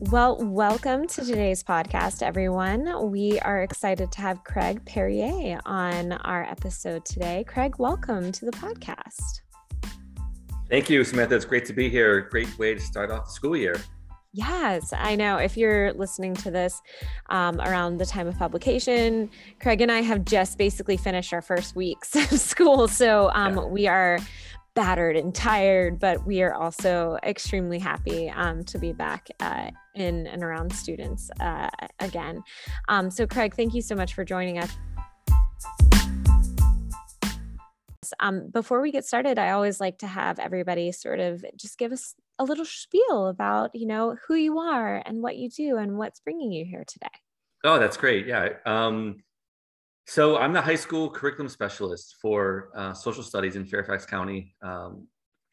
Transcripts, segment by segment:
Well, welcome to today's podcast, everyone. We are excited to have Craig Perrier on our episode today. Craig, welcome to the podcast. Thank you, Samantha. It's great to be here. Great way to start off the school year. Yes, I know. If you're listening to this um, around the time of publication, Craig and I have just basically finished our first weeks of school. So um, yeah. we are battered and tired, but we are also extremely happy um, to be back uh, in and around students uh, again. Um, so, Craig, thank you so much for joining us. Um, before we get started, I always like to have everybody sort of just give us a little spiel about, you know, who you are and what you do and what's bringing you here today. Oh, that's great. Yeah. Um, so I'm the high school curriculum specialist for uh, social studies in Fairfax County um,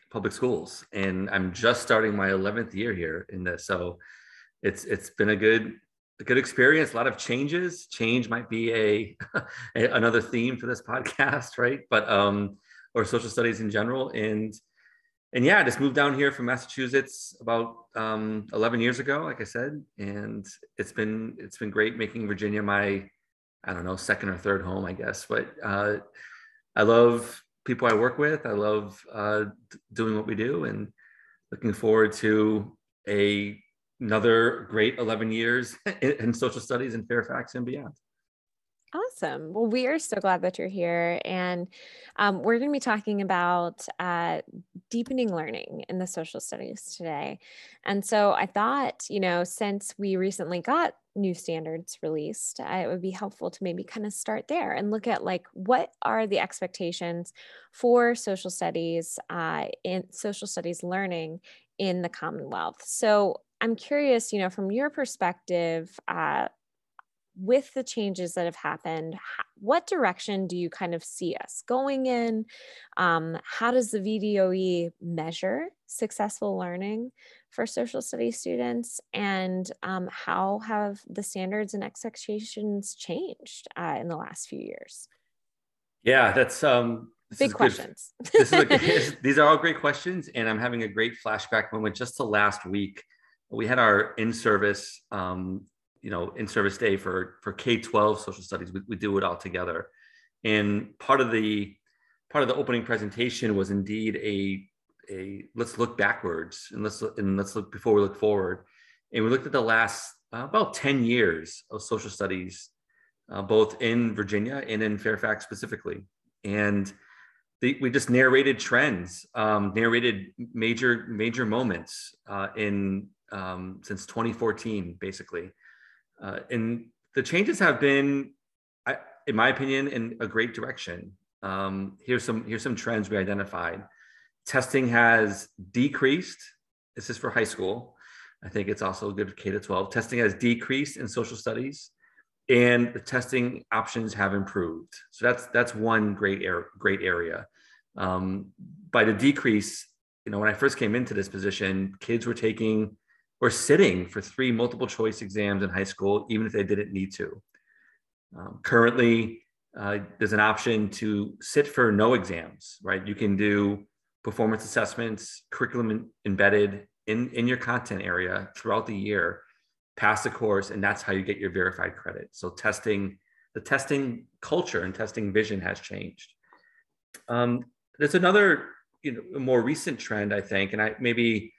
Public Schools, and I'm just starting my 11th year here in this. So it's it's been a good a good experience. A lot of changes. Change might be a, a another theme for this podcast, right? But um, or social studies in general, and and yeah, I just moved down here from Massachusetts about um, 11 years ago, like I said, and it's been it's been great making Virginia my I don't know, second or third home, I guess. But uh, I love people I work with. I love uh, doing what we do, and looking forward to a another great 11 years in, in social studies in Fairfax and beyond. Awesome. Well, we are so glad that you're here. And um, we're going to be talking about uh, deepening learning in the social studies today. And so I thought, you know, since we recently got new standards released, uh, it would be helpful to maybe kind of start there and look at like what are the expectations for social studies uh, in social studies learning in the Commonwealth. So I'm curious, you know, from your perspective, uh, with the changes that have happened, what direction do you kind of see us going in? Um, how does the VDOE measure successful learning for social studies students? And um, how have the standards and expectations changed uh, in the last few years? Yeah, that's um, big questions. A, these are all great questions, and I'm having a great flashback moment just to last week. We had our in-service um, you know in service day for for k-12 social studies. We, we do it all together. And part of the part of the opening presentation was indeed a a let's look backwards and let's look, and let's look before we look forward. And we looked at the last uh, about 10 years of social studies uh, both in virginia and in fairfax specifically. And we just narrated trends um, narrated major major moments uh, in um, since 2014 basically uh, and the changes have been, I, in my opinion, in a great direction. Um, here's some here's some trends we identified. Testing has decreased. This is for high school. I think it's also good K to 12. Testing has decreased in social studies, and the testing options have improved. So that's that's one great air, great area. Um, by the decrease, you know, when I first came into this position, kids were taking or sitting for three multiple choice exams in high school, even if they didn't need to. Um, currently, uh, there's an option to sit for no exams, right? You can do performance assessments, curriculum embedded in, in your content area throughout the year, pass the course, and that's how you get your verified credit. So testing, the testing culture and testing vision has changed. Um, there's another, you know, more recent trend, I think, and I maybe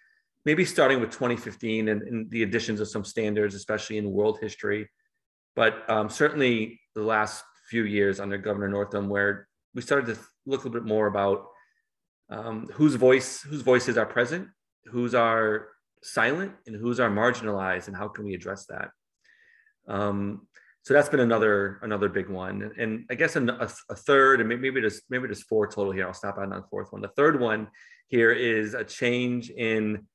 maybe starting with 2015 and, and, the additions of some standards, especially in world history. But um, certainly the last few years under Governor Northam, where we started to look a little bit more about um, whose voice whose voices are present, whose are silent, and whose are marginalized, and how can we address that? Um, so that's been another another big one, and I guess a, a third, and maybe just maybe just four total here. I'll stop on the fourth one. The third one here is a change in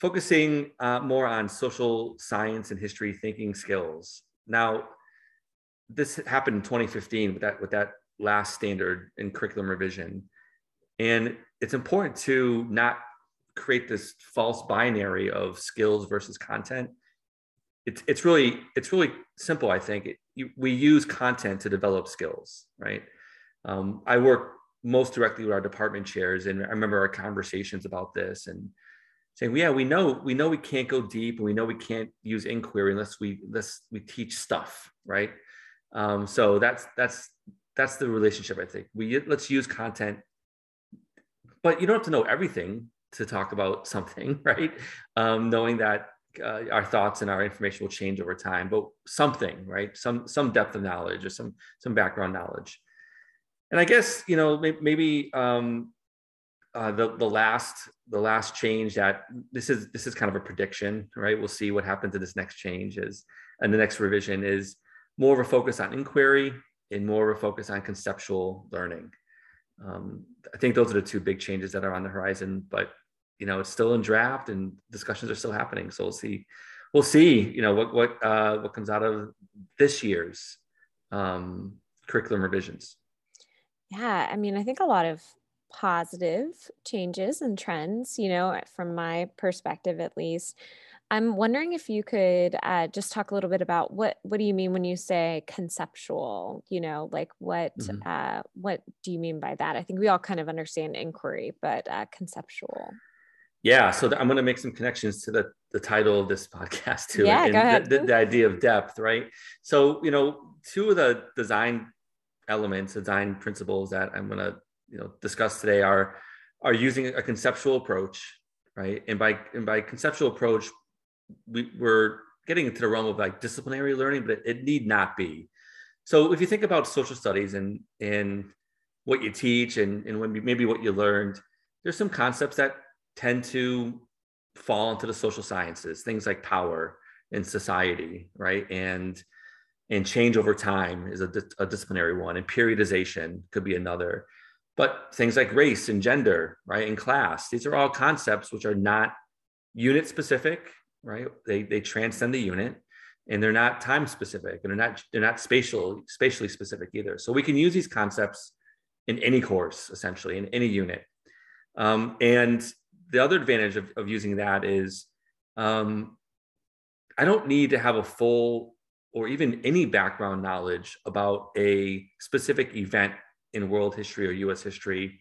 focusing uh, more on social science and history thinking skills. Now, this happened in 2015 with that with that last standard in curriculum revision, and it's important to not create this false binary of skills versus content. It's it's really it's really simple. I think it, you, we use content to develop skills, right? Um, I work most directly with our department chairs, and I remember our conversations about this and saying, yeah, we know we know we can't go deep, and we know we can't use inquiry unless we unless we teach stuff, right? Um, so that's that's that's the relationship. I think we let's use content, but you don't have to know everything to talk about something, right? Um, knowing that uh, our thoughts and our information will change over time, but something, right? Some some depth of knowledge or some some background knowledge. And I guess you know maybe um, uh, the the last the last change that this is this is kind of a prediction, right? We'll see what happens to this next change is, and the next revision is more of a focus on inquiry and more of a focus on conceptual learning. Um, I think those are the two big changes that are on the horizon, but you know it's still in draft and discussions are still happening. So we'll see, we'll see, you know what what uh, what comes out of this year's um, curriculum revisions. Yeah, I mean, I think a lot of positive changes and trends, you know, from my perspective at least. I'm wondering if you could uh, just talk a little bit about what what do you mean when you say conceptual? You know, like what mm-hmm. uh, what do you mean by that? I think we all kind of understand inquiry, but uh, conceptual. Yeah, so I'm going to make some connections to the the title of this podcast too, yeah, and go ahead. The, the, the idea of depth, right? So you know, two of the design elements, design principles that I'm going to you know discuss today are are using a conceptual approach, right? And by and by conceptual approach, we, we're getting into the realm of like disciplinary learning, but it, it need not be. So if you think about social studies and and what you teach and, and when maybe what you learned, there's some concepts that tend to fall into the social sciences, things like power and society, right? And and change over time is a, a disciplinary one, and periodization could be another. But things like race and gender, right, and class, these are all concepts which are not unit specific right? They they transcend the unit and they're not time specific and they're not they're not spatial spatially specific either. So we can use these concepts in any course essentially in any unit. Um, and the other advantage of, of using that is um, I don't need to have a full or even any background knowledge about a specific event in world history or US history.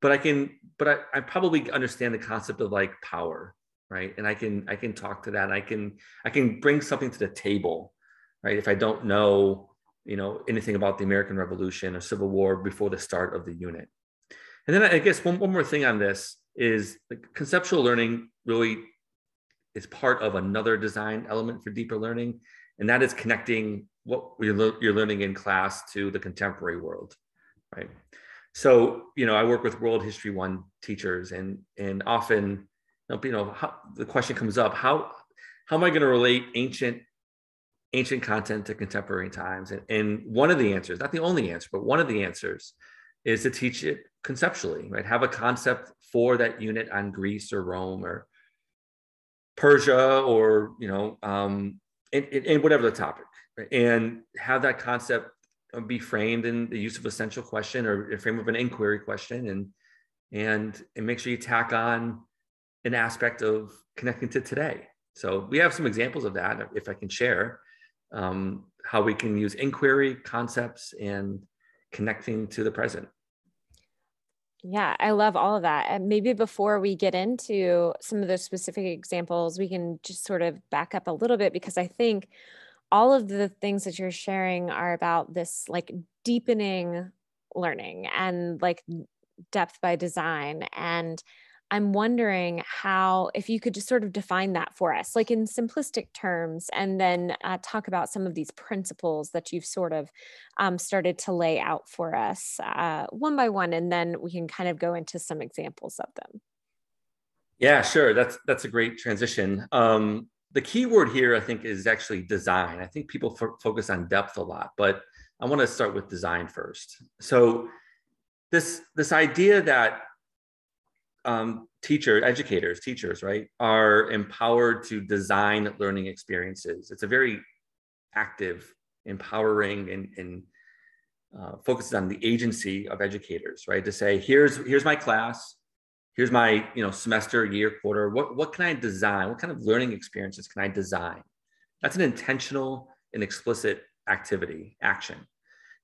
But I can, but I, I probably understand the concept of like power right? And i can i can talk to that. I can i can bring something to the table right? If i don't know you know anything about the american revolution or civil war before the start of the unit. And then i guess one, one more thing on this is like conceptual learning really is part of another design element for deeper learning and that is connecting what you're, you're learning in class to the contemporary world right so you know i work with world history one teachers and and often you know, how, the question comes up: how how am I going to relate ancient ancient content to contemporary times? And, and one of the answers, not the only answer, but one of the answers, is to teach it conceptually. Right, have a concept for that unit on Greece or Rome or Persia or you know, um, and, and whatever the topic? And have that concept be framed in the use of essential question or a frame of an inquiry question and and and make sure you tack on an aspect of connecting to today. So we have some examples of that, if I can share, um, how we can use inquiry concepts and connecting to the present. Yeah, I love all of that. And maybe before we get into some of those specific examples, we can just sort of back up a little bit because I think all of the things that you're sharing are about this like deepening learning and like depth by design. And I'm wondering how, if you could just sort of define that for us, like in simplistic terms, and then uh, talk about some of these principles that you've sort of um, started to lay out for us uh, one by one, and then we can kind of go into some examples of them. Yeah, sure. That's that's a great transition. Um, the key word here, I think, is actually design. I think people f- focus on depth a lot, but I want to start with design first. So this this idea that um, teachers, educators, teachers, right, are empowered to design learning experiences. It's a very active, empowering, and, and uh, focuses on the agency of educators, right? To say, here's here's my class, here's my you know semester, year, quarter. What what can I design? What kind of learning experiences can I design? That's an intentional and explicit activity, action.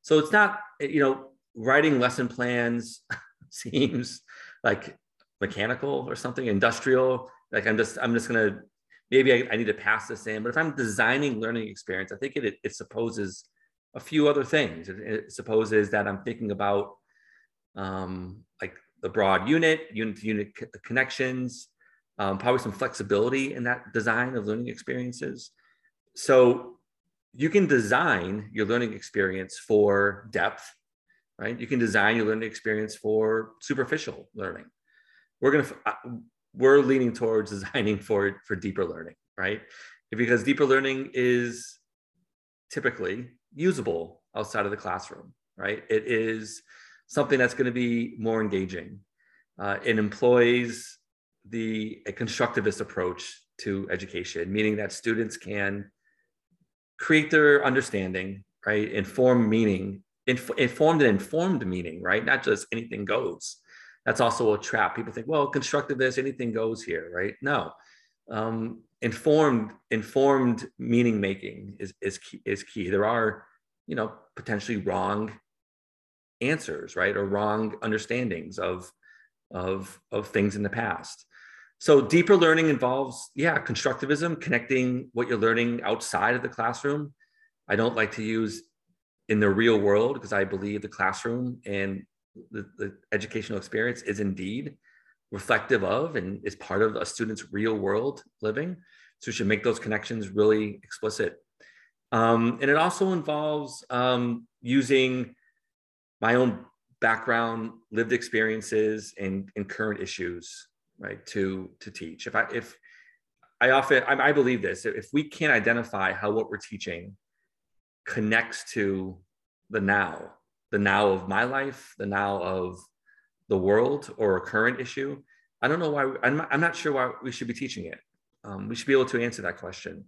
So it's not you know writing lesson plans seems like mechanical or something industrial like i'm just i'm just gonna maybe I, I, need to pass this in but if i'm designing learning experience i think it, it, it supposes a few other things it, it, supposes that i'm thinking about um, like the broad unit unit to unit connections um, probably some flexibility in that design of learning experiences. So you can design your learning experience for depth right? You can design your learning experience for superficial learning. We're to uh, we're leaning towards designing for for deeper learning right? Because deeper learning is typically usable outside of the classroom right? It is something that's going to be more engaging uh, it employs the a constructivist approach to education meaning that students can create their understanding right inform meaning inf- informed and informed meaning right not just anything goes that's also a trap. People think, well, constructivist, anything goes here, right? No. Um, informed, informed meaning making is, is, key, is key. There are, you know, potentially wrong answers, right? Or wrong understandings of, of, of things in the past. So deeper learning involves, yeah, constructivism, connecting what you're learning outside of the classroom. I don't like to use in the real world because I believe the classroom and the, the educational experience is indeed reflective of and is part of a student's real world living. So we should make those connections really explicit. Um, and it also involves um, using my own background, lived experiences, and, and current issues, right, to to teach. If I if I often I, I believe this, if we can't identify how what we're teaching connects to the now, the now of my life, the now of the world or a current issue, I don't know why, I'm, I'm not sure why we should be teaching it. Um, we should be able to answer that question.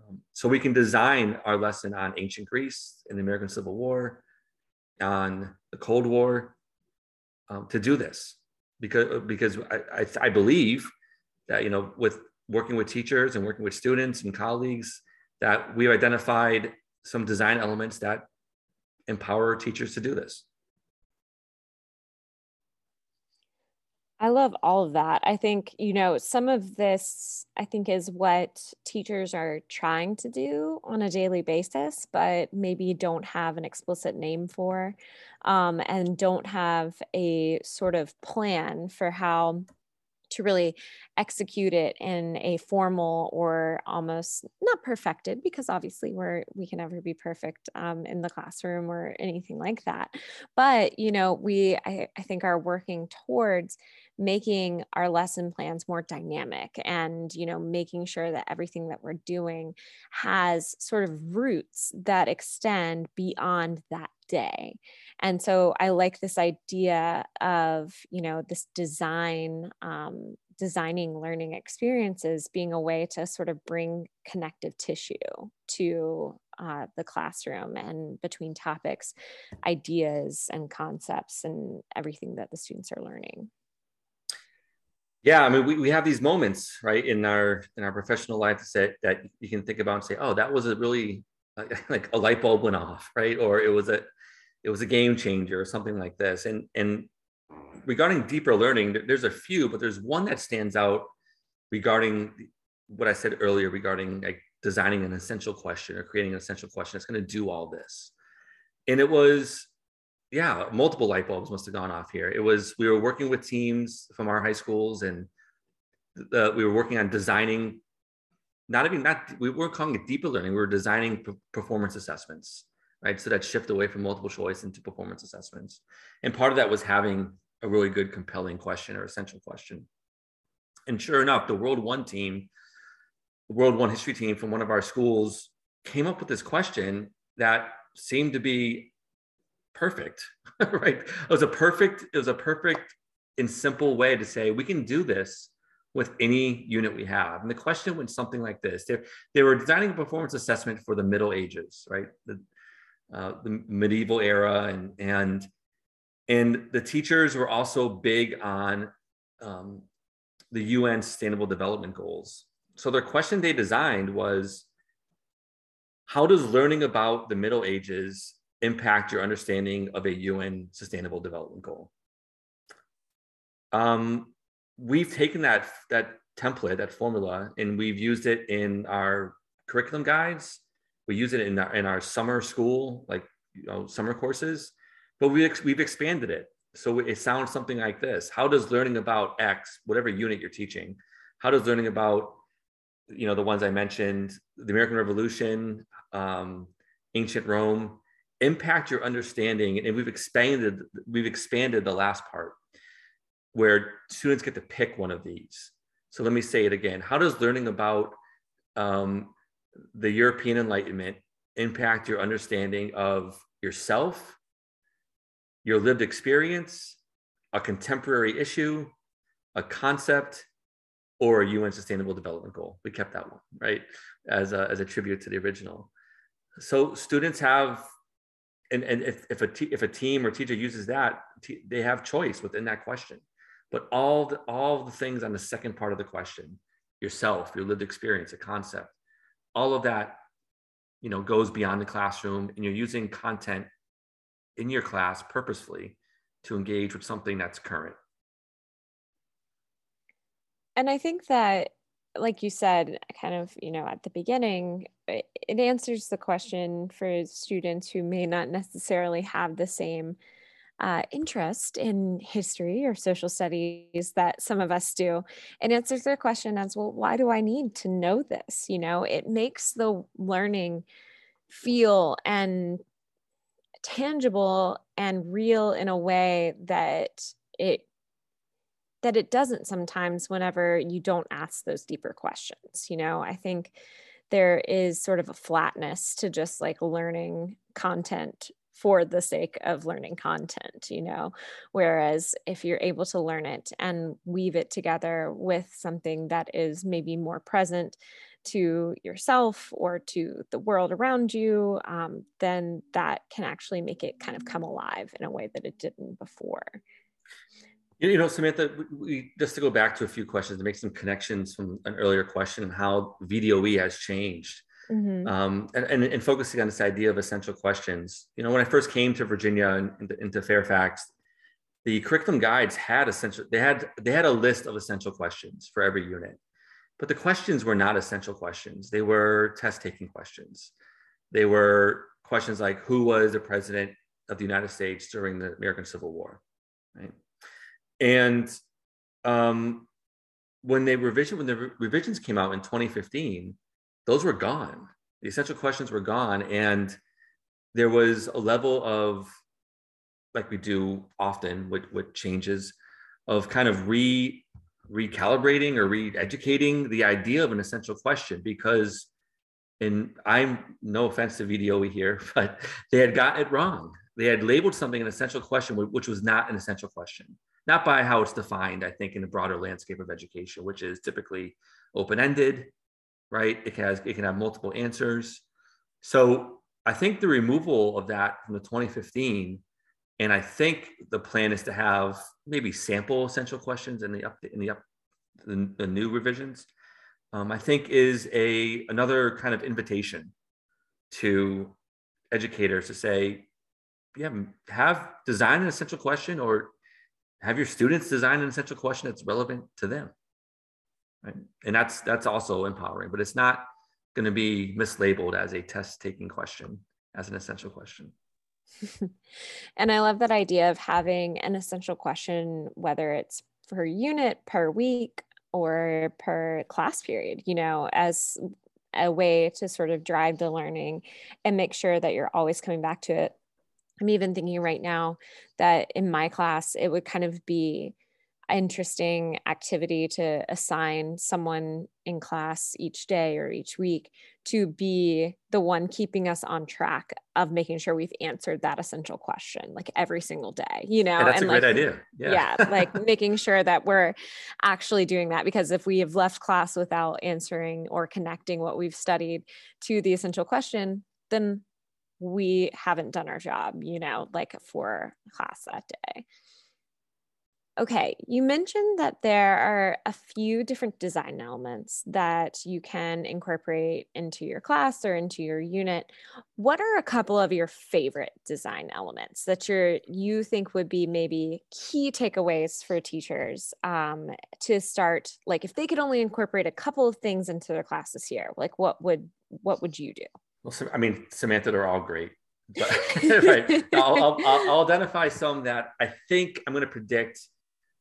Um, so we can design our lesson on ancient Greece and the American Civil War, on the Cold War, um, to do this because because I, I, I believe that you know with working with teachers and working with students and colleagues that we've identified some design elements that empower teachers to do this. I love all of that. I think, you know, some of this, I think, is what teachers are trying to do on a daily basis, but maybe don't have an explicit name for um, and don't have a sort of plan for how to really execute it in a formal or almost not perfected because obviously we're we can never be perfect um, in the classroom or anything like that but you know we I, I think are working towards making our lesson plans more dynamic and you know making sure that everything that we're doing has sort of roots that extend beyond that day. And so i like this idea of you know this design um, designing learning experiences being a way to sort of bring connective tissue to uh, the classroom and between topics ideas and concepts and everything that the students are learning yeah i mean we, we have these moments right in our in our professional life that that you can think about and say oh that was a really like a light bulb went off right? Or it was a it was a game changer or something like this. And and regarding deeper learning there's a few but there's one that stands out regarding what i said earlier regarding like designing an essential question or creating an essential question that's going to do all this. And it was yeah, multiple light bulbs must have gone off here. It was we were working with teams from our high schools, and the, we were working on designing. Not even not we weren't calling it deeper learning. We were designing p- performance assessments, right? So that shift away from multiple choice into performance assessments, and part of that was having a really good, compelling question or essential question. And sure enough, the World One team, the World One history team from one of our schools, came up with this question that seemed to be perfect, right? It was a perfect, it was a perfect and simple way to say we can do this with any unit we have. And the question went something like this: they, they were designing a performance assessment for the Middle Ages, right? The, uh, the medieval era, and and and the teachers were also big on um, the UN Sustainable Development Goals. So their question they designed was, how does learning about the Middle Ages impact your understanding of a UN Sustainable Development Goal? Um, we've taken that that template, that formula, and we've used it in our curriculum guides. We use it in our, in our summer school, like you know, summer courses, but we ex- we've expanded it. So it sounds something like this: How does learning about X, whatever unit you're teaching, how does learning about you know the ones I mentioned, the American Revolution, um, ancient Rome, impact your understanding? And we've expanded we've expanded the last part where students get to pick one of these. So let me say it again. How does learning about um, the European Enlightenment impact your understanding of yourself, your lived experience, a contemporary issue, a concept, or a UN Sustainable Development Goal? We kept that one, right, as a, as a tribute to the original. So students have, and, and if, if, a, t- if a team or teacher uses that, t- they have choice within that question. But all the, all the things on the second part of the question yourself your lived experience a concept all of that you know goes beyond the classroom and you're using content in your class purposefully to engage with something that's current. And i think that like you said kind of you know at the beginning it, answers the question for students who may not necessarily have the same uh, interest in history or social studies that some of us do. It answers their question as well why do i need to know this? You know it makes the learning feel and tangible and real in a way that it that it doesn't sometimes whenever you don't ask those deeper questions you know i think there is sort of a flatness to just like learning content for the sake of learning content, you know. Whereas if you're able to learn it and weave it together with something that is maybe more present to yourself or to the world around you, um, then that can actually make it kind of come alive in a way that it didn't before. You know, Samantha, we, just to go back to a few questions to make some connections from an earlier question and how VDOE has changed. Mm-hmm. um, and, and, and, focusing on this idea of essential questions. You know, when I first came to Virginia and into, into Fairfax, the curriculum guides had essential they had they had a list of essential questions for every unit. But the questions were not essential questions. They were test taking questions. They were questions like who was the president of the united states during the american civil war right and um, when they revision when the re- revisions came out in 2015 those were gone. The essential questions were gone. And there was a level of, like we do often with, with changes, of kind of re recalibrating or re-educating the idea of an essential question because and I'm no offense to VDOE here, but they had gotten it wrong. They had labeled something an essential question, which was not an essential question, not by how it's defined, I think, in the broader landscape of education, which is typically open ended, right? It has it can have multiple answers. So I think the removal of that from the 2015, and I think the plan is to have maybe sample essential questions in the up in the up the, the new revisions. Um, I think is a another kind of invitation to educators to say, yeah, have design an essential question or have your students design an essential question that's relevant to them right? And that's that's also empowering, but it's not going to be mislabeled as a test taking question as an essential question. and I love that idea of having an essential question, whether it's per unit, per week, or per class period, you know, as a way to sort of drive the learning and make sure that you're always coming back to it. I'm even thinking right now that in my class, it would kind of be interesting activity to assign someone in class each day or each week to be the one keeping us on track of making sure we've answered that essential question like every single day you know and that's and a like, great idea. Yeah, yeah like making sure that we're actually doing that because if we have left class without answering or connecting what we've studied to the essential question then we haven't done our job you know like for class that day Okay, you mentioned that there are a few different design elements that you can incorporate into your class or into your unit. What are a couple of your favorite design elements that you you think would be maybe key takeaways for teachers um, to start? Like, if they could only incorporate a couple of things into their classes here, like what would what would you do? Well, I mean, Samantha, they're all great. But, right. I'll, I'll, I'll identify some that I think I'm going to predict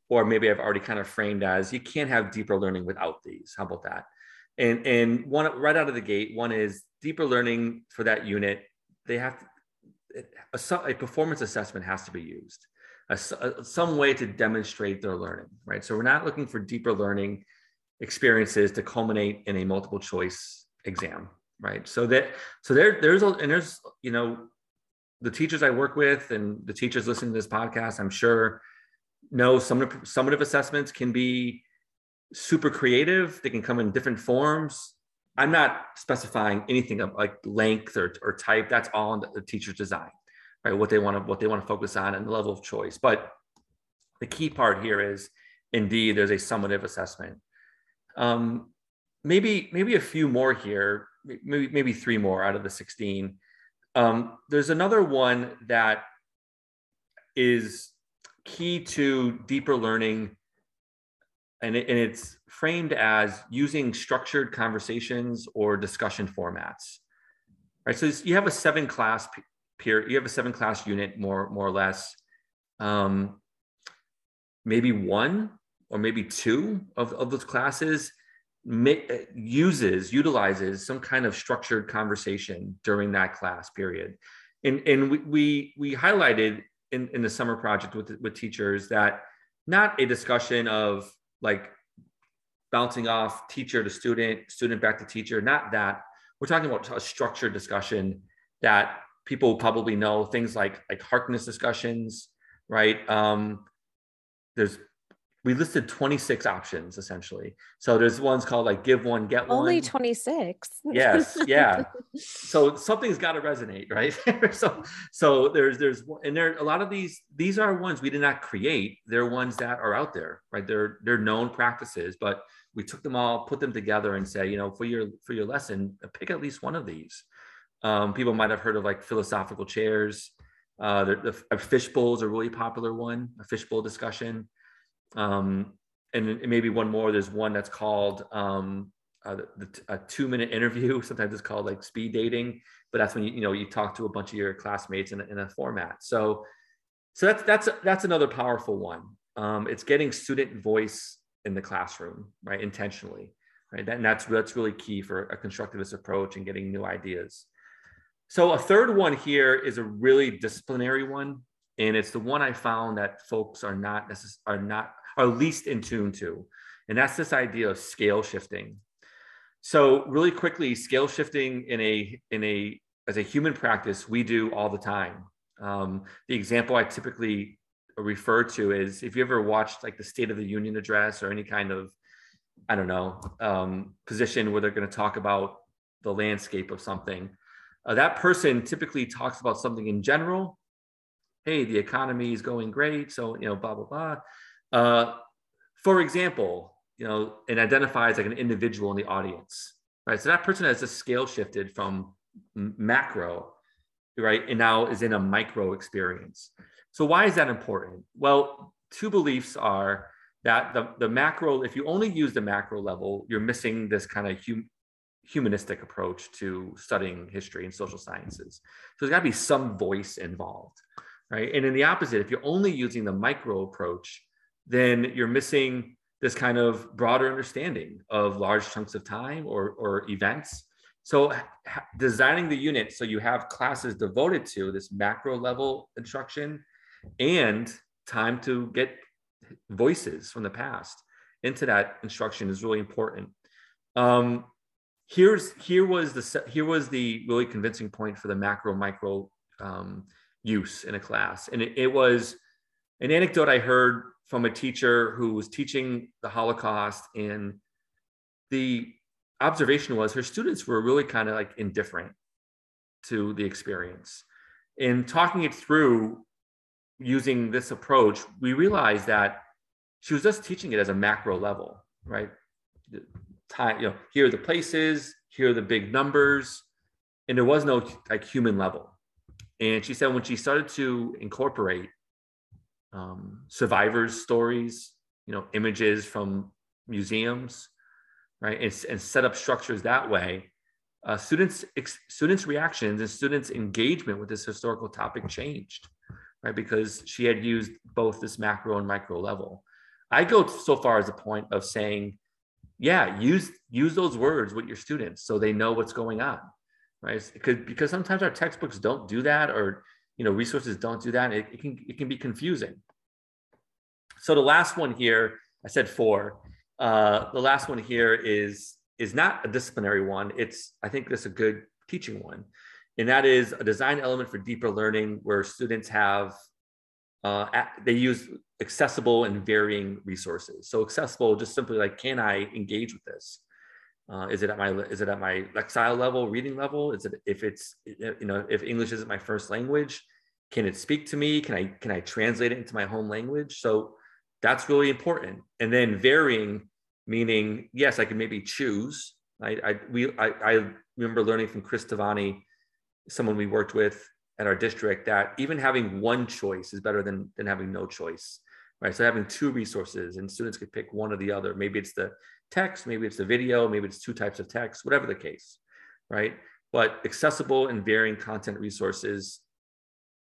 or maybe I've already kind of framed as you can't have deeper learning without these. How about that? And and one right out of the gate, one is deeper learning for that unit. They have to, a, a performance assessment has to be used, a, a, some way to demonstrate their learning, right? So we're not looking for deeper learning experiences to culminate in a multiple choice exam, right? So that so there there's a and there's you know the teachers I work with and the teachers listening to this podcast, I'm sure no, summative, summative assessments can be super creative. They can come in different forms. I'm not specifying anything of like length or, or type. That's all in the teacher's design, right? What they want to what they want to focus on and the level of choice. But the key part here is indeed there's a summative assessment. Um, maybe maybe a few more here, maybe maybe three more out of the 16. Um, there's another one that is key to deeper learning and, it, and it's framed as using structured conversations or discussion formats. Right so you have a seven class peer you have a seven class unit more more or less. Um, maybe one or maybe two of, of those classes uses utilizes some kind of structured conversation during that class period and and we we, we highlighted in, in the summer project with with teachers that not a discussion of like bouncing off teacher to student, student back to teacher, not that. We're talking about a structured discussion that people probably know things like like Harkness discussions, right? Um, there's we listed 26 options essentially. So there's ones called like give one, get one. Only 26. yes. Yeah. so something's got to resonate, right? so, so there's, there's, and there, a lot of these, these are ones we did not create. They're ones that are out there, right? They're, they're known practices, but we took them all, put them together and say, you know, for your, for your lesson, pick at least one of these. Um, people might have heard of like philosophical chairs. Uh, the, the fishbowl is a really popular one, a fishbowl discussion. Um, and maybe one more. There's one that's called um, uh, the, a two minute interview. Sometimes it's called like speed dating, but that's when you you know you talk to a bunch of your classmates in a, in a format. So so that's that's that's another powerful one. Um, it's getting student voice in the classroom, right? Intentionally, right? That, and that's that's really key for a constructivist approach and getting new ideas. So a third one here is a really disciplinary one, and it's the one I found that folks are not necess- are not are least in tune to. And that's this idea of scale shifting. So really quickly, scale shifting in a in a as a human practice, we do all the time. Um, the example I typically refer to is if you ever watched like the State of the Union address or any kind of I don't know um, position where they're going to talk about the landscape of something. Uh, that person typically talks about something in general. Hey, the economy is going great, so you know, blah blah blah. Uh, for example, you know, and identifies like an individual in the audience, right? So that person has just scale shifted from macro, right, and now is in a micro experience. So why is that important? Well, two beliefs are that the, the macro, if you only use the macro level, you're missing this kind of hum, humanistic approach to studying history and social sciences. So there's got to be some voice involved, right? And in the opposite, if you're only using the micro approach, then you're missing this kind of broader understanding of large chunks of time or, or events. So designing the unit so you have classes devoted to this macro level instruction and time to get voices from the past into that instruction is really important. Um, here's here was the here was the really convincing point for the macro micro um, use in a class, and it, it was an anecdote I heard from a teacher who was teaching the Holocaust, and the observation was her students were really kind of like indifferent to the experience. In talking it through using this approach, we realized that she was just teaching it as a macro level, right? The time, you know, here are the places, here are the big numbers, and there was no like human level. And she said when she started to incorporate um, survivors' stories, you know, images from museums, right, and, and set up structures that way, uh, students ex- students' reactions and students' engagement with this historical topic changed, right, because she had used both this macro and micro level. I go so far as a point of saying, yeah, use use those words with your students so they know what's going on right? Because because sometimes our textbooks don't do that, or you know, resources don't do that. It, it can it can be confusing. So the last one here, I said four. Uh, the last one here is is not a disciplinary one. It's I think it's a good teaching one, and that is a design element for deeper learning where students have uh, they use accessible and varying resources. So accessible, just simply like, can I engage with this? Uh, is it at my is it at my lexile level, reading level? Is it if it's you know if English isn't my first language, can it speak to me? Can I can I translate it into my home language? So that's really important. And then varying, meaning yes, I can maybe choose. I I we I, I remember learning from Chris Tavani, someone we worked with at our district, that even having one choice is better than than having no choice. Right. So having two resources and students could pick one or the other. Maybe it's the text, maybe it's a video, maybe it's two types of text, whatever the case, right? But accessible and varying content resources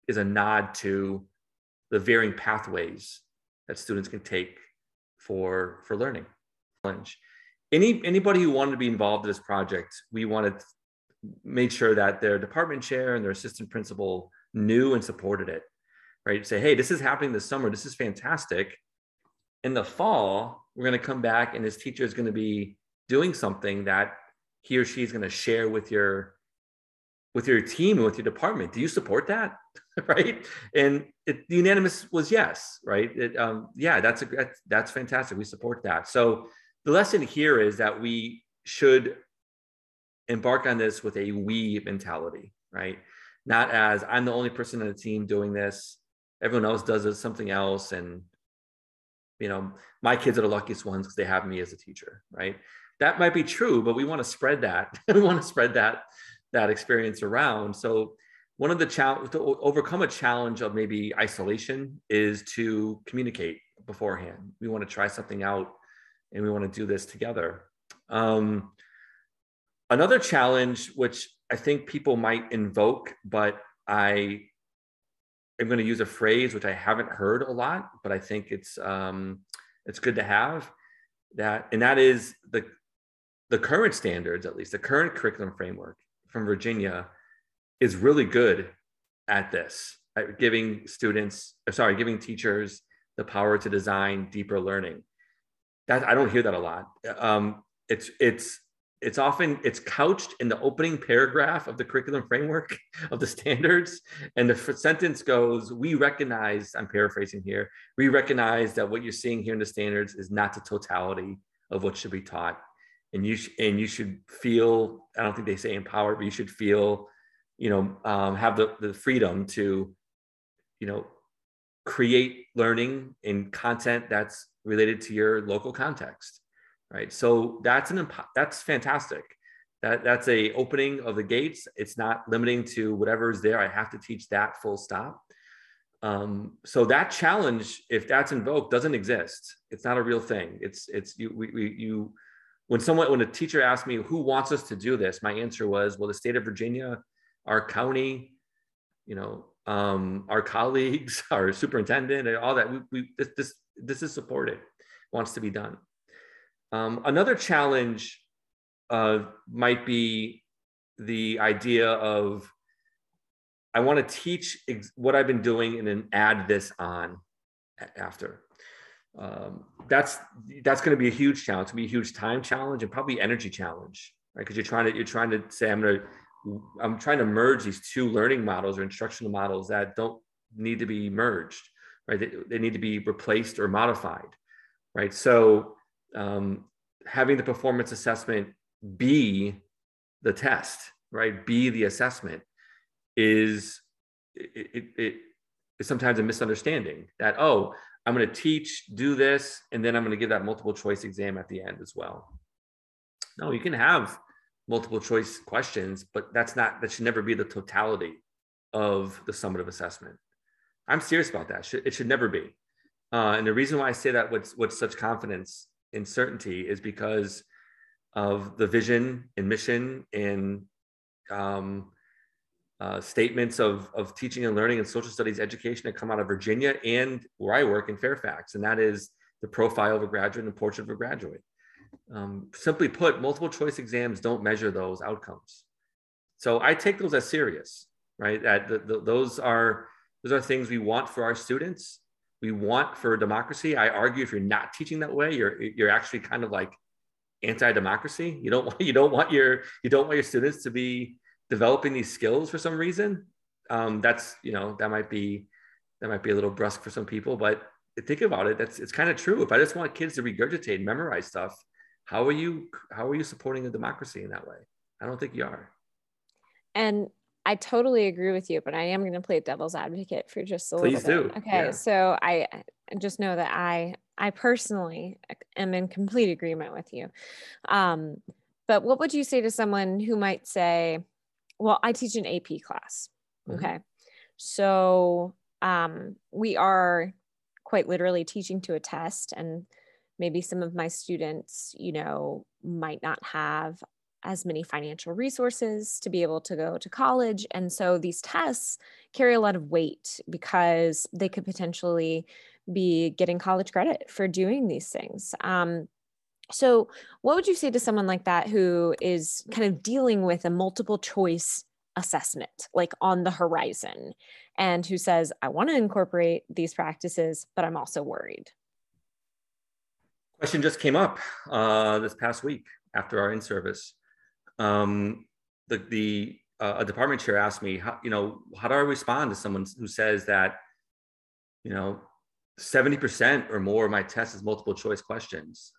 is a nod to the varying pathways that students can take for, for learning. Any, anybody who wanted to be involved in this project, we wanted made sure that their department chair and their assistant principal knew and supported it, right? Say, hey, this is happening this summer. This is fantastic. In the fall, we're going to come back and this teacher is going to be doing something that he or she is going to share with your with your team and with your department. Do you support that? Right? And it, the unanimous was yes right? It, um, yeah that's a that's, that's fantastic. We support that. So the lesson here is that we should embark on this with a we mentality right? Not as i'm the only person on the team doing this. Everyone else does something else and you know my kids are the luckiest ones because they have me as a teacher right? That might be true but we want to spread that we want to spread that that experience around. So one of the challenge to overcome a challenge of maybe isolation is to communicate beforehand. We want to try something out and we want to do this together. Um, another challenge which i think people might invoke but i am going to use a phrase which I haven't heard a lot, but I think it's um, it's good to have that, and that is the the current standards, at least the current curriculum framework from Virginia, is really good at this, at giving students, sorry, giving teachers the power to design deeper learning. That I don't hear that a lot. Um, it's it's it's often it's couched in the opening paragraph of the curriculum framework of the standards. And the sentence goes we recognize i'm paraphrasing here we recognize that what you're seeing here in the standards is not the totality of what should be taught. And you sh- and you should feel i don't think they say empowered but you should feel you know um, have the, the freedom to you know create learning in content that's related to your local context right? So that's an that's fantastic. That that's a opening of the gates. It's not limiting to whatever is there. I have to teach that full stop. Um, so that challenge, if that's invoked, doesn't exist. It's not a real thing. It's it's you we, we, you when someone when a teacher asked me who wants us to do this, my answer was well the state of Virginia, our county, you know, um, our colleagues, our superintendent, and all that. We, we this this this is supported, wants to be done. Um, another challenge uh, might be the idea of I want to teach ex- what I've been doing and then add this on after. Um, that's that's going to be a huge challenge. It's going to be a huge time challenge and probably energy challenge, right? Because you're trying to you're trying to say I'm going to I'm trying to merge these two learning models or instructional models that don't need to be merged, right? They, they need to be replaced or modified, right? So um, having the performance assessment be the test, right? Be the assessment is it, it, it is sometimes a misunderstanding that oh I'm going to teach, do this, and then I'm going to give that multiple choice exam at the end as well. No, you can have multiple choice questions, but that's not, that should never be the totality of the summative assessment. I'm serious about that. It should never be. Uh, and the reason why I say that with, with such confidence and certainty is because of the vision and mission and um, uh, statements of, of teaching and learning and social studies education that come out of Virginia and where I work in Fairfax. And that is the profile of a graduate and portrait of a graduate. Um, simply put, multiple choice exams don't measure those outcomes. So I take those as serious, right? That the, the, those are those are things we want for our students. We want for democracy. I argue if you're not teaching that way, you're you're actually kind of like anti-democracy. You don't want you don't want your you don't want your students to be developing these skills for some reason. Um, that's you know that might be that might be a little brusque for some people, but think about it. That's it's kind of true. If I just want kids to regurgitate and memorize stuff, how are you how are you supporting a democracy in that way? I don't think you are. And I totally agree with you, but I am going to play devil's advocate for just a Please little bit. do. Okay, yeah. so I just know that I I personally am in complete agreement with you. Um, but what would you say to someone who might say, "Well, I teach an AP class." Mm-hmm. Okay, so um, we are quite literally teaching to a test, and maybe some of my students, you know, might not have as many financial resources to be able to go to college. And so these tests carry a lot of weight because they could potentially be getting college credit for doing these things. Um, so, what would you say to someone like that who is kind of dealing with a multiple choice assessment, like on the horizon, and who says, I want to incorporate these practices, but I'm also worried? Question just came up uh, this past week after our in service um, the, the uh, a department chair asked me, how, you know, how do I respond to someone who says that, you know, 70% or more of my test is multiple choice questions.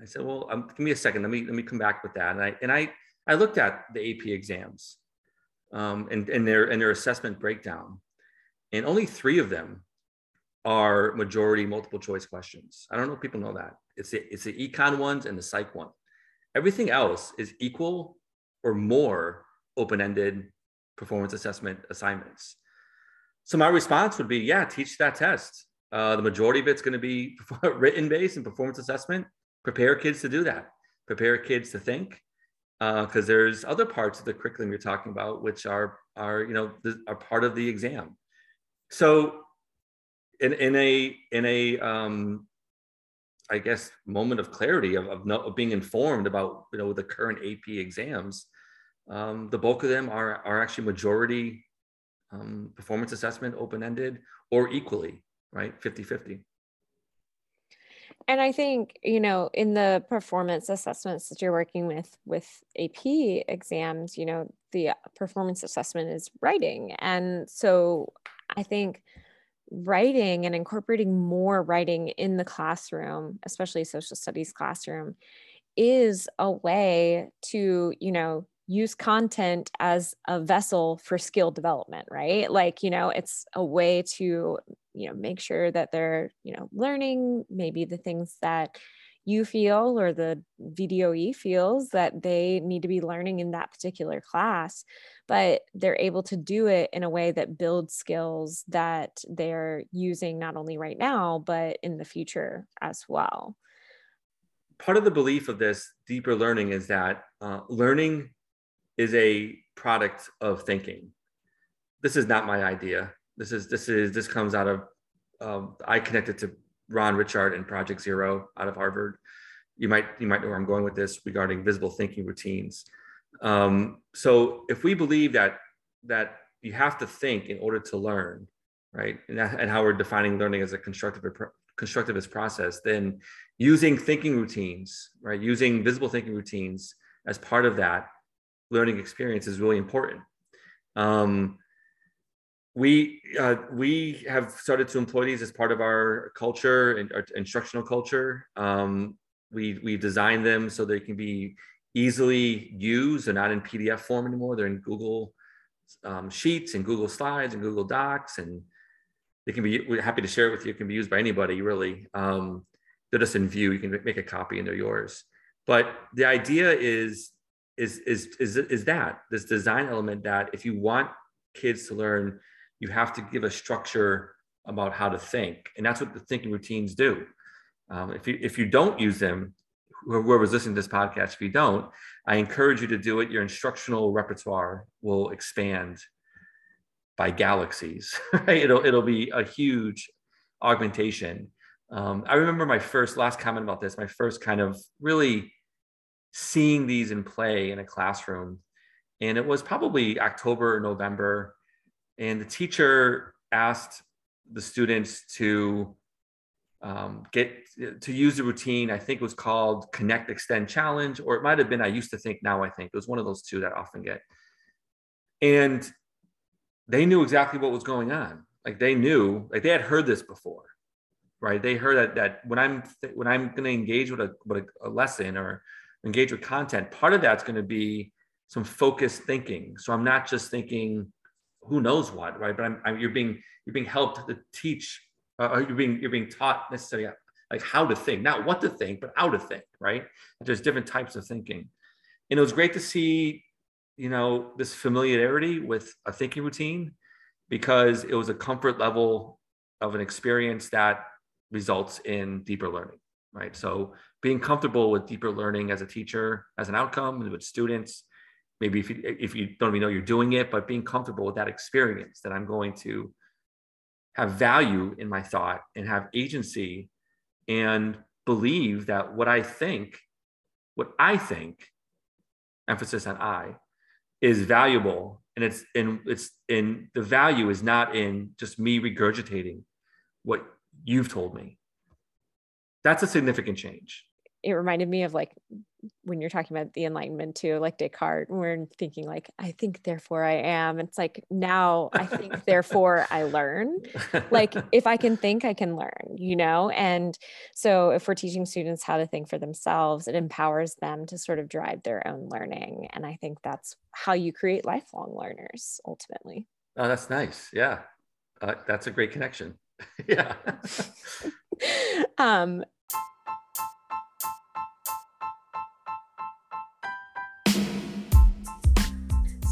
I said, well, um, give me a second. Let me, let me come back with that. And I, and I, I looked at the AP exams um, and, and their, and their assessment breakdown and only three of them are majority multiple choice questions. I don't know if people know that. It's the, it's the econ ones and the psych one. Everything else is equal or more open-ended performance assessment assignments. So my response would be, yeah, teach that test. Uh, the majority of it's going to be written based and performance assessment. Prepare kids to do that. Prepare kids to think, because uh, there's other parts of the curriculum you're talking about which are are you know are part of the exam. So in in a in a um, I guess, moment of clarity of, of, no, of being informed about, you know, the current AP exams. Um, the bulk of them are, are actually majority um, performance assessment, open-ended or equally, right? 50-50. And I think, you know, in the performance assessments that you're working with with AP exams, you know, the performance assessment is writing. And so I think writing and incorporating more writing in the classroom, especially social studies classroom, is a way to, you know, use content as a vessel for skill development, right? Like, you know, it's a way to, you know, make sure that they're, you know, learning maybe the things that you feel or the VDOE feels that they need to be learning in that particular class, but they're able to do it in a way that builds skills that they're using not only right now, but in the future as well. Part of the belief of this deeper learning is that uh, learning is a product of thinking. This is not my idea. This is this is this comes out of um, I connected to Ron Ritchhart and Project Zero out of Harvard. You might you might know where I'm going with this regarding visible thinking routines. Um, so if we believe that that you have to think in order to learn, right, and, that, and how we're defining learning as a constructive constructivist process, then using thinking routines, right, using visible thinking routines as part of that learning experience is really important. Um, we uh, we have started to employ these as part of our culture and our instructional culture. Um, we we designed them so they can be easily used. They're not in PDF form anymore. They're in Google um, Sheets and Google Slides and Google Docs, and they can be we're happy to share it with you. It can be used by anybody really. Um, they're just in view. You can make a copy and they're yours. But the idea is is is is is that this design element that if you want kids to learn, you have to give a structure about how to think, and that's what the thinking routines do. Um, if you if you don't use them, whoever's listening to this podcast, if you don't, I encourage you to do it. Your instructional repertoire will expand by galaxies. It'll it'll be a huge augmentation. Um, I remember my first last comment about this. My first kind of really seeing these in play in a classroom, and it was probably October November, and the teacher asked the students to um, get to use the routine. I think it was called Connect Extend Challenge, or it might have been I used to think now I think it was one of those two that I often get. And they knew exactly what was going on. Like they knew, like they had heard this before, right? They heard that that when I'm when I'm going to engage with a with a, a lesson or engage with content, part of that's going to be some focused thinking. So I'm not just thinking who knows what, right? But I'm, I'm you're being you're being helped to teach, uh, you're being you're being taught necessarily like how to think, not what to think, but how to think, right? There's different types of thinking, and it was great to see you know, this familiarity with a thinking routine because it was a comfort level of an experience that results in deeper learning, right? So being comfortable with deeper learning as a teacher, as an outcome, with students, maybe if you, if you don't even know you're doing it, but being comfortable with that experience that I'm going to have value in my thought and have agency and believe that what I think, what I think, emphasis on I, is valuable. And it's in it's in the value is not in just me regurgitating what you've told me. That's a significant change it reminded me of like when you're talking about the enlightenment too like descartes we're thinking like i think therefore i am. It's like now i think therefore i learn. Like if i can think i can learn you know? And so if we're teaching students how to think for themselves it empowers them to sort of drive their own learning. And i think that's how you create lifelong learners ultimately. Oh that's nice. Yeah. Uh, that's a great connection. Yeah. Um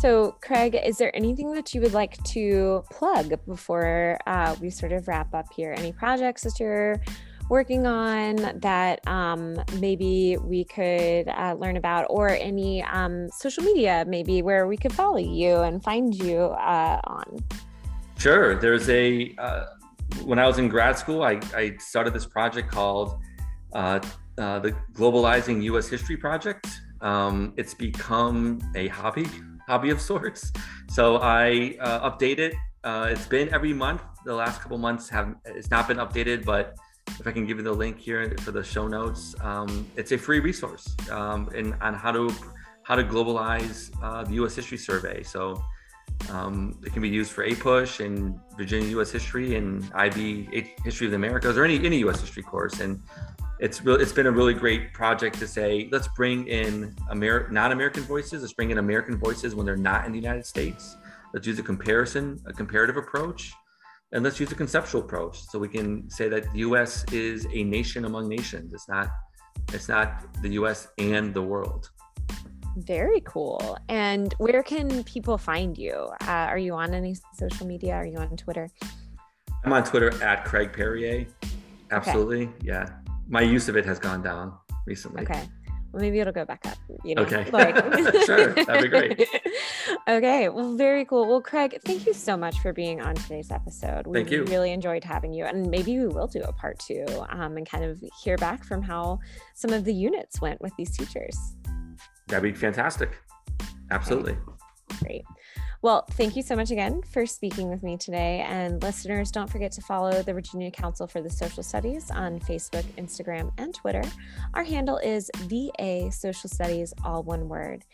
So, Craig, is there anything that you would like to plug before uh, we sort of wrap up here? Any projects that you're working on that um, maybe we could uh, learn about, or any um, social media maybe where we could follow you and find you uh, on? Sure. There's a, uh, when I was in grad school, I, I started this project called uh, uh, the Globalizing US History Project. Um, it's become a hobby hobby of sorts. So I uh, update it. Uh, it's been every month. The last couple months have it's not been updated, but if I can give you the link here for the show notes, um, it's a free resource um, in, on how to how to globalize uh, the U.S. History Survey. So um, it can be used for APUSH and Virginia U.S. History and IB History of the Americas or any any U.S. History course. And it's really it's been a really great project to say let's bring in Amer- non-American voices. Let's bring in American voices when they're not in the United States. Let's use a comparison, a comparative approach, and let's use a conceptual approach so we can say that the U.S. is a nation among nations. It's not it's not the U.S. and the world. Very cool. And where can people find you? Uh, are you on any social media? Are you on Twitter? I'm on Twitter at Craig Perrier. Absolutely. Okay. Yeah my use of it has gone down recently. Okay. Well, maybe it'll go back up. You know, okay. Like... sure. That'd be great. okay. Well, very cool. Well, Craig, thank you so much for being on today's episode. We thank you. really enjoyed having you. And maybe we will do a part two um, and kind of hear back from how some of the units went with these teachers. That'd be fantastic. Absolutely. Okay. Great. Well, thank you so much again for speaking with me today. And listeners, don't forget to follow the Virginia Council for the Social Studies on Facebook, Instagram, and Twitter. Our handle is VA Social Studies, all one word.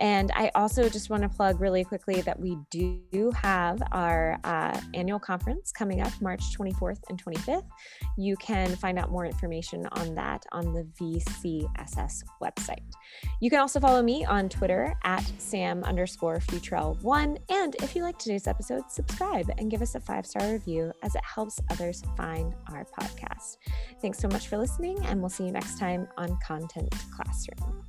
And I also just want to plug really quickly that we do have our uh, annual conference coming up March 24th and 25th. You can find out more information on that on the VCSS website. You can also follow me on Twitter at Sam underscore Futrell1. And if you like today's episode, subscribe and give us a five star review as it helps others find our podcast. Thanks so much for listening, and we'll see you next time on Content Classroom.